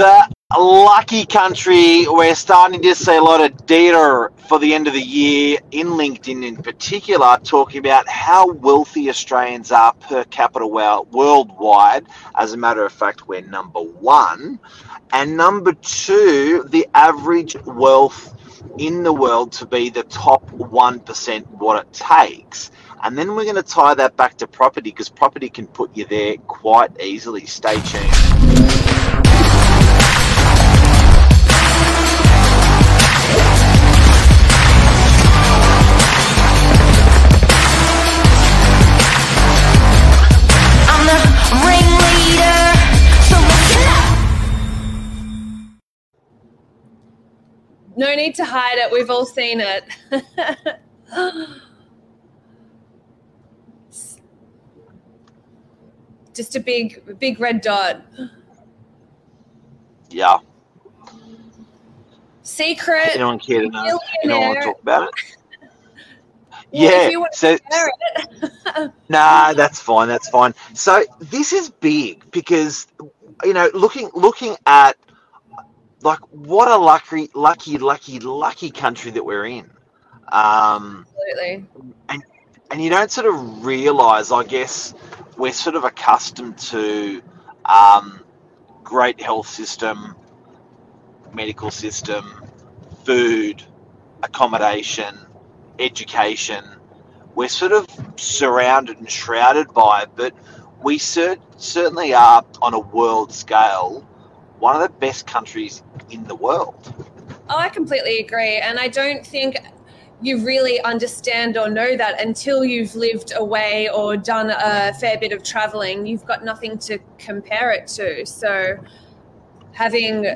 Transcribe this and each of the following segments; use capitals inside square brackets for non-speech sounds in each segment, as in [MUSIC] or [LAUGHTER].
the lucky country, we're starting to see a lot of data for the end of the year in LinkedIn in particular, talking about how wealthy Australians are per capita worldwide. As a matter of fact, we're number one. And number two, the average wealth in the world to be the top 1% what it takes. And then we're going to tie that back to property because property can put you there quite easily. Stay tuned. No need to hide it. We've all seen it. [LAUGHS] Just a big, big red dot. Yeah. Secret. Anyone care to know? Anyone want to talk about it? [LAUGHS] Yeah. you So. [LAUGHS] Nah, that's fine. That's fine. So this is big because you know, looking looking at like what a lucky, lucky, lucky, lucky country that we're in. Um, Absolutely. and and you don't sort of realize, I guess, we're sort of accustomed to um, great health system, medical system, food, accommodation, education. We're sort of surrounded and shrouded by it, but we cer- certainly are on a world scale one of the best countries in the world. Oh, I completely agree. And I don't think you really understand or know that until you've lived away or done a fair bit of traveling. You've got nothing to compare it to. So, having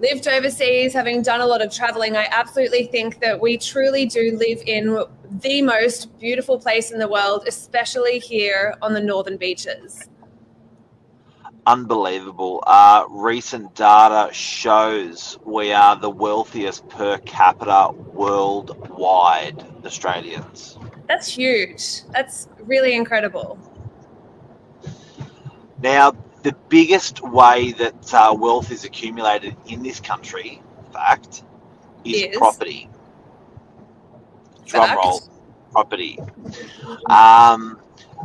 lived overseas, having done a lot of traveling, I absolutely think that we truly do live in the most beautiful place in the world, especially here on the northern beaches. Unbelievable. Uh, recent data shows we are the wealthiest per capita worldwide, Australians. That's huge. That's really incredible. Now, the biggest way that uh, wealth is accumulated in this country, in fact, is, Is? property. Drum Fact. roll, property. Um,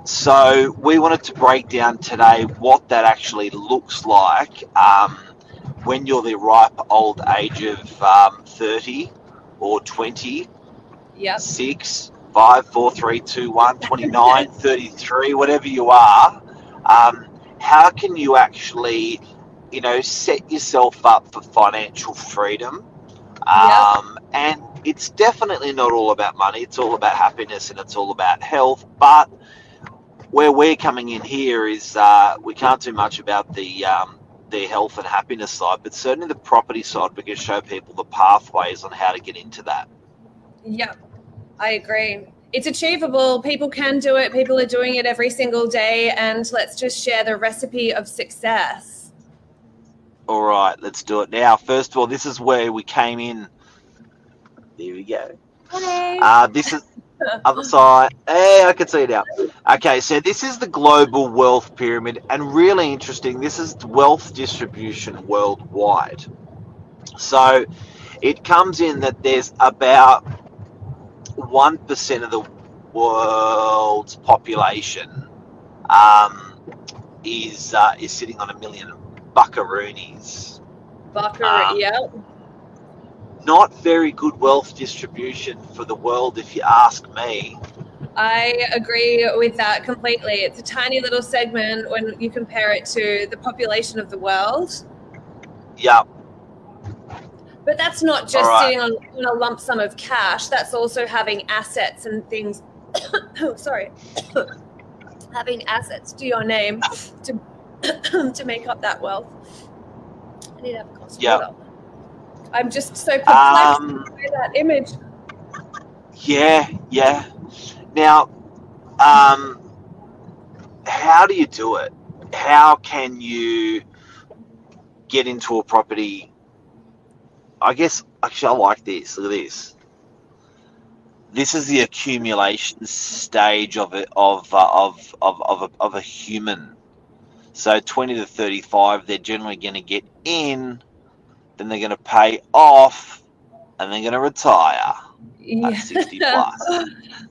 so we wanted to break down today what that actually looks like um, when you're the ripe old age of um, 30 or 20 Yep. six, five, four, three, two, one, [LAUGHS] 29, 33, whatever you are, um, how can you actually, you know, set yourself up for financial freedom? Um, And it's definitely not all about money. It's all about happiness and it's all about health. But where we're coming in here is uh, we can't do much about the um, the health and happiness side, but certainly the property side. We can show people the pathways on how to get into that. Yeah, I agree. It's achievable. People can do it. People are doing it every single day. And let's just share the recipe of success. All right, let's do it now. First of all, this is where we came in. There we go. Hey. Uh, this is [LAUGHS] other side. Hey, I can see it now. Okay, so this is the global wealth pyramid, and really interesting. This is wealth distribution worldwide. So it comes in that there's about one percent of the world's population um, is uh, is sitting on a million buckaroonies. Bucker, um, yep. Not very good wealth distribution for the world, if you ask me. I agree with that completely. It's a tiny little segment when you compare it to the population of the world. Yeah, But that's not just right. sitting on, on a lump sum of cash. That's also having assets and things. oh, [COUGHS] sorry. [COUGHS] having assets to your name [COUGHS] to to make up that wealth. I need to have a of Yeah. I'm just so perplexed Um, by that image. yeah, yeah. Now, um, how do you do it? How can you get into a property? I guess actually, I like this. Look at this. This is the accumulation stage of it of uh, of of of a, of a human. So twenty to thirty-five, they're generally going to get in then they're going to pay off, and they're going to retire Yeah. at 60 [LAUGHS] plus.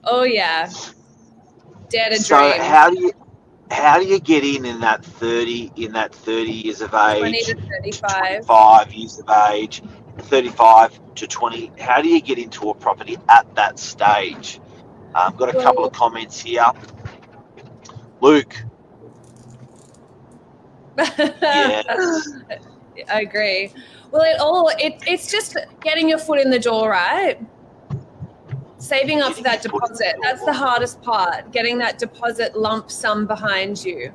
oh yeah. Dare to so dream. how do you how do you get in in that 30 in that 30 years of 20 age to 35. 25 years of age 35 to 20 how do you get into a property at that stage i've got a couple of comments here luke [LAUGHS] yes I agree. Well, it all it, it's just getting your foot in the door, right? Saving up for that deposit. That's the hardest part. Getting that deposit lump sum behind you.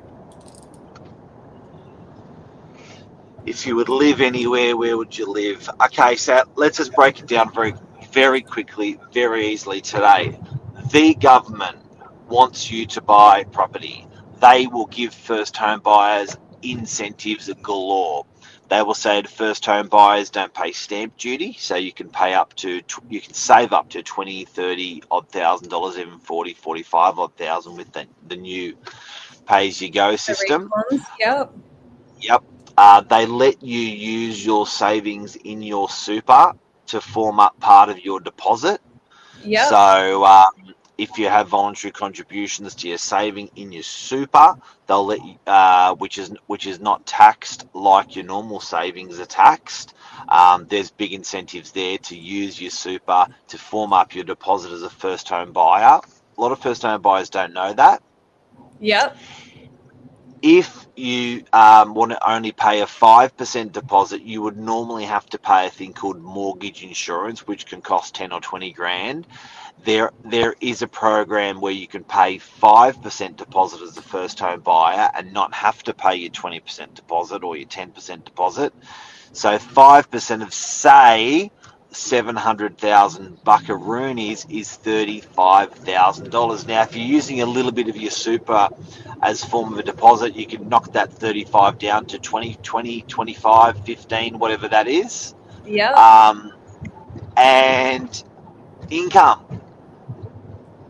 if you would live anywhere where would you live okay so let's just break it down very very quickly very easily today the government wants you to buy property they will give first home buyers incentives galore they will say to first home buyers don't pay stamp duty so you can pay up to you can save up to 20 30 odd thousand dollars even 40 45 odd thousand with the, the new pay as you go system Yep. Yep. Uh, they let you use your savings in your super to form up part of your deposit. Yep. So um, if you have voluntary contributions to your saving in your super, they'll let you, uh, which is which is not taxed like your normal savings are taxed. Um, there's big incentives there to use your super to form up your deposit as a first home buyer. A lot of first home buyers don't know that yep. if you um, want to only pay a 5% deposit, you would normally have to pay a thing called mortgage insurance, which can cost 10 or 20 grand. There, there is a program where you can pay 5% deposit as a first home buyer and not have to pay your 20% deposit or your 10% deposit. So 5% of, say, 700,000 buckaroonies is $35,000. Now, if you're using a little bit of your super as form of a deposit, you can knock that 35 down to 20, 20, 25, 15, whatever that is. Yep. Um, and income,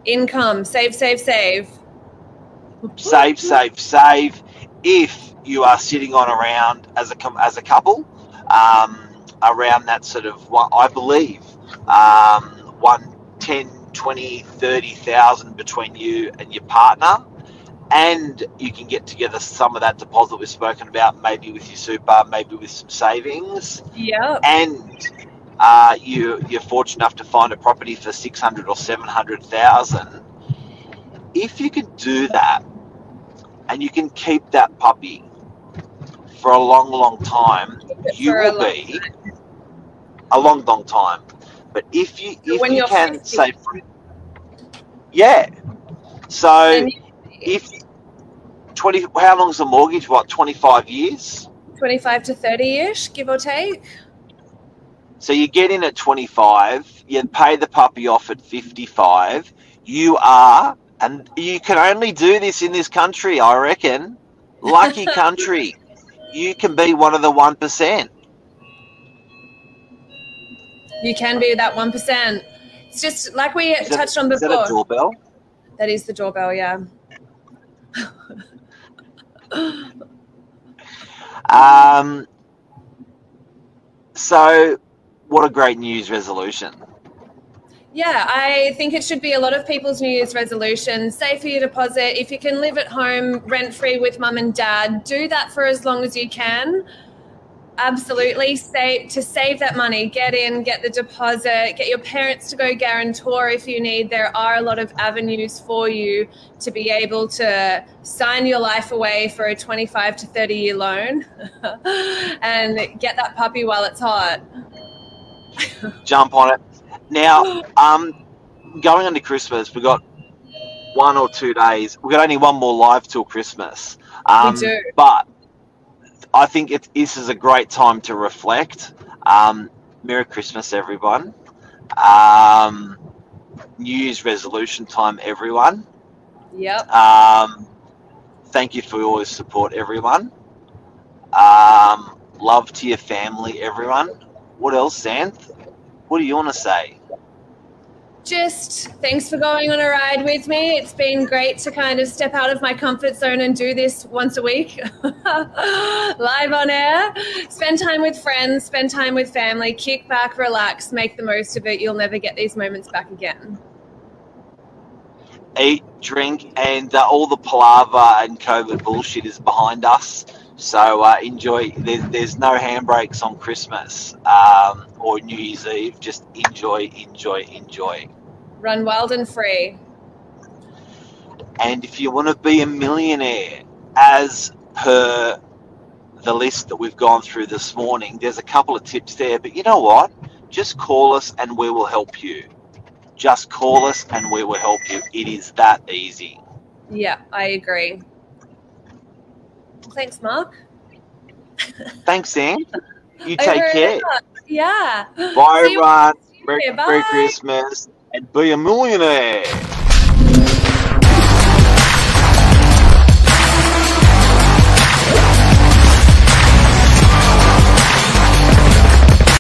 Income. Save, save, save. save, save, save. If you are sitting on around as a as a couple, um, around that sort of one, I believe, um, one 10, 20, 30,000 between you and your partner. And you can get together some of that deposit we've spoken about, maybe with your super, maybe with some savings. Yep. and uh, you you're fortunate enough to find a property for six hundred or seven hundred thousand, if you can do that, and you can keep that puppy for a long, long time, you for will long be a long, long time. But if you if you can 50. say, yeah, so if twenty, how long's the mortgage? What twenty five years? 25 to 30 ish, give or take. So you get in at 25, you pay the puppy off at 55. You are, and you can only do this in this country, I reckon. Lucky [LAUGHS] country. You can be one of the 1%. You can be that 1%. It's just like we Is that- touched on Is that a before. doorbell? That is the doorbell, yeah. [LAUGHS] Um, so, what a great New Year's resolution. Yeah, I think it should be a lot of people's New Year's resolution. Save for your deposit. If you can live at home rent free with mum and dad, do that for as long as you can. Absolutely. Save to save that money. Get in, get the deposit, get your parents to go guarantor if you need. There are a lot of avenues for you to be able to sign your life away for a 25 to 30 year loan [LAUGHS] and get that puppy while it's hot. [LAUGHS] Jump on it. Now, um, going into Christmas, we've got one or two days. We've got only one more live till Christmas. Um, do. But I think it, this is a great time to reflect. Um, Merry Christmas, everyone. Um, New Year's resolution time, everyone. Yep. Um, thank you for all your support, everyone. Um, love to your family, everyone. What else, Santh? What do you want to say? just thanks for going on a ride with me. It's been great to kind of step out of my comfort zone and do this once a week, [LAUGHS] live on air. Spend time with friends, spend time with family, kick back, relax, make the most of it. You'll never get these moments back again. Eat, drink, and uh, all the palaver and COVID bullshit is behind us. So uh, enjoy. There's, there's no handbrakes on Christmas um, or New Year's Eve. Just enjoy, enjoy, enjoy. Run wild and free. And if you want to be a millionaire, as per the list that we've gone through this morning, there's a couple of tips there. But you know what? Just call us and we will help you. Just call us and we will help you. It is that easy. Yeah, I agree. Thanks, Mark. Thanks, Sam. You take care. Yeah. Bye, everyone. Merry. Merry Christmas and be a millionaire.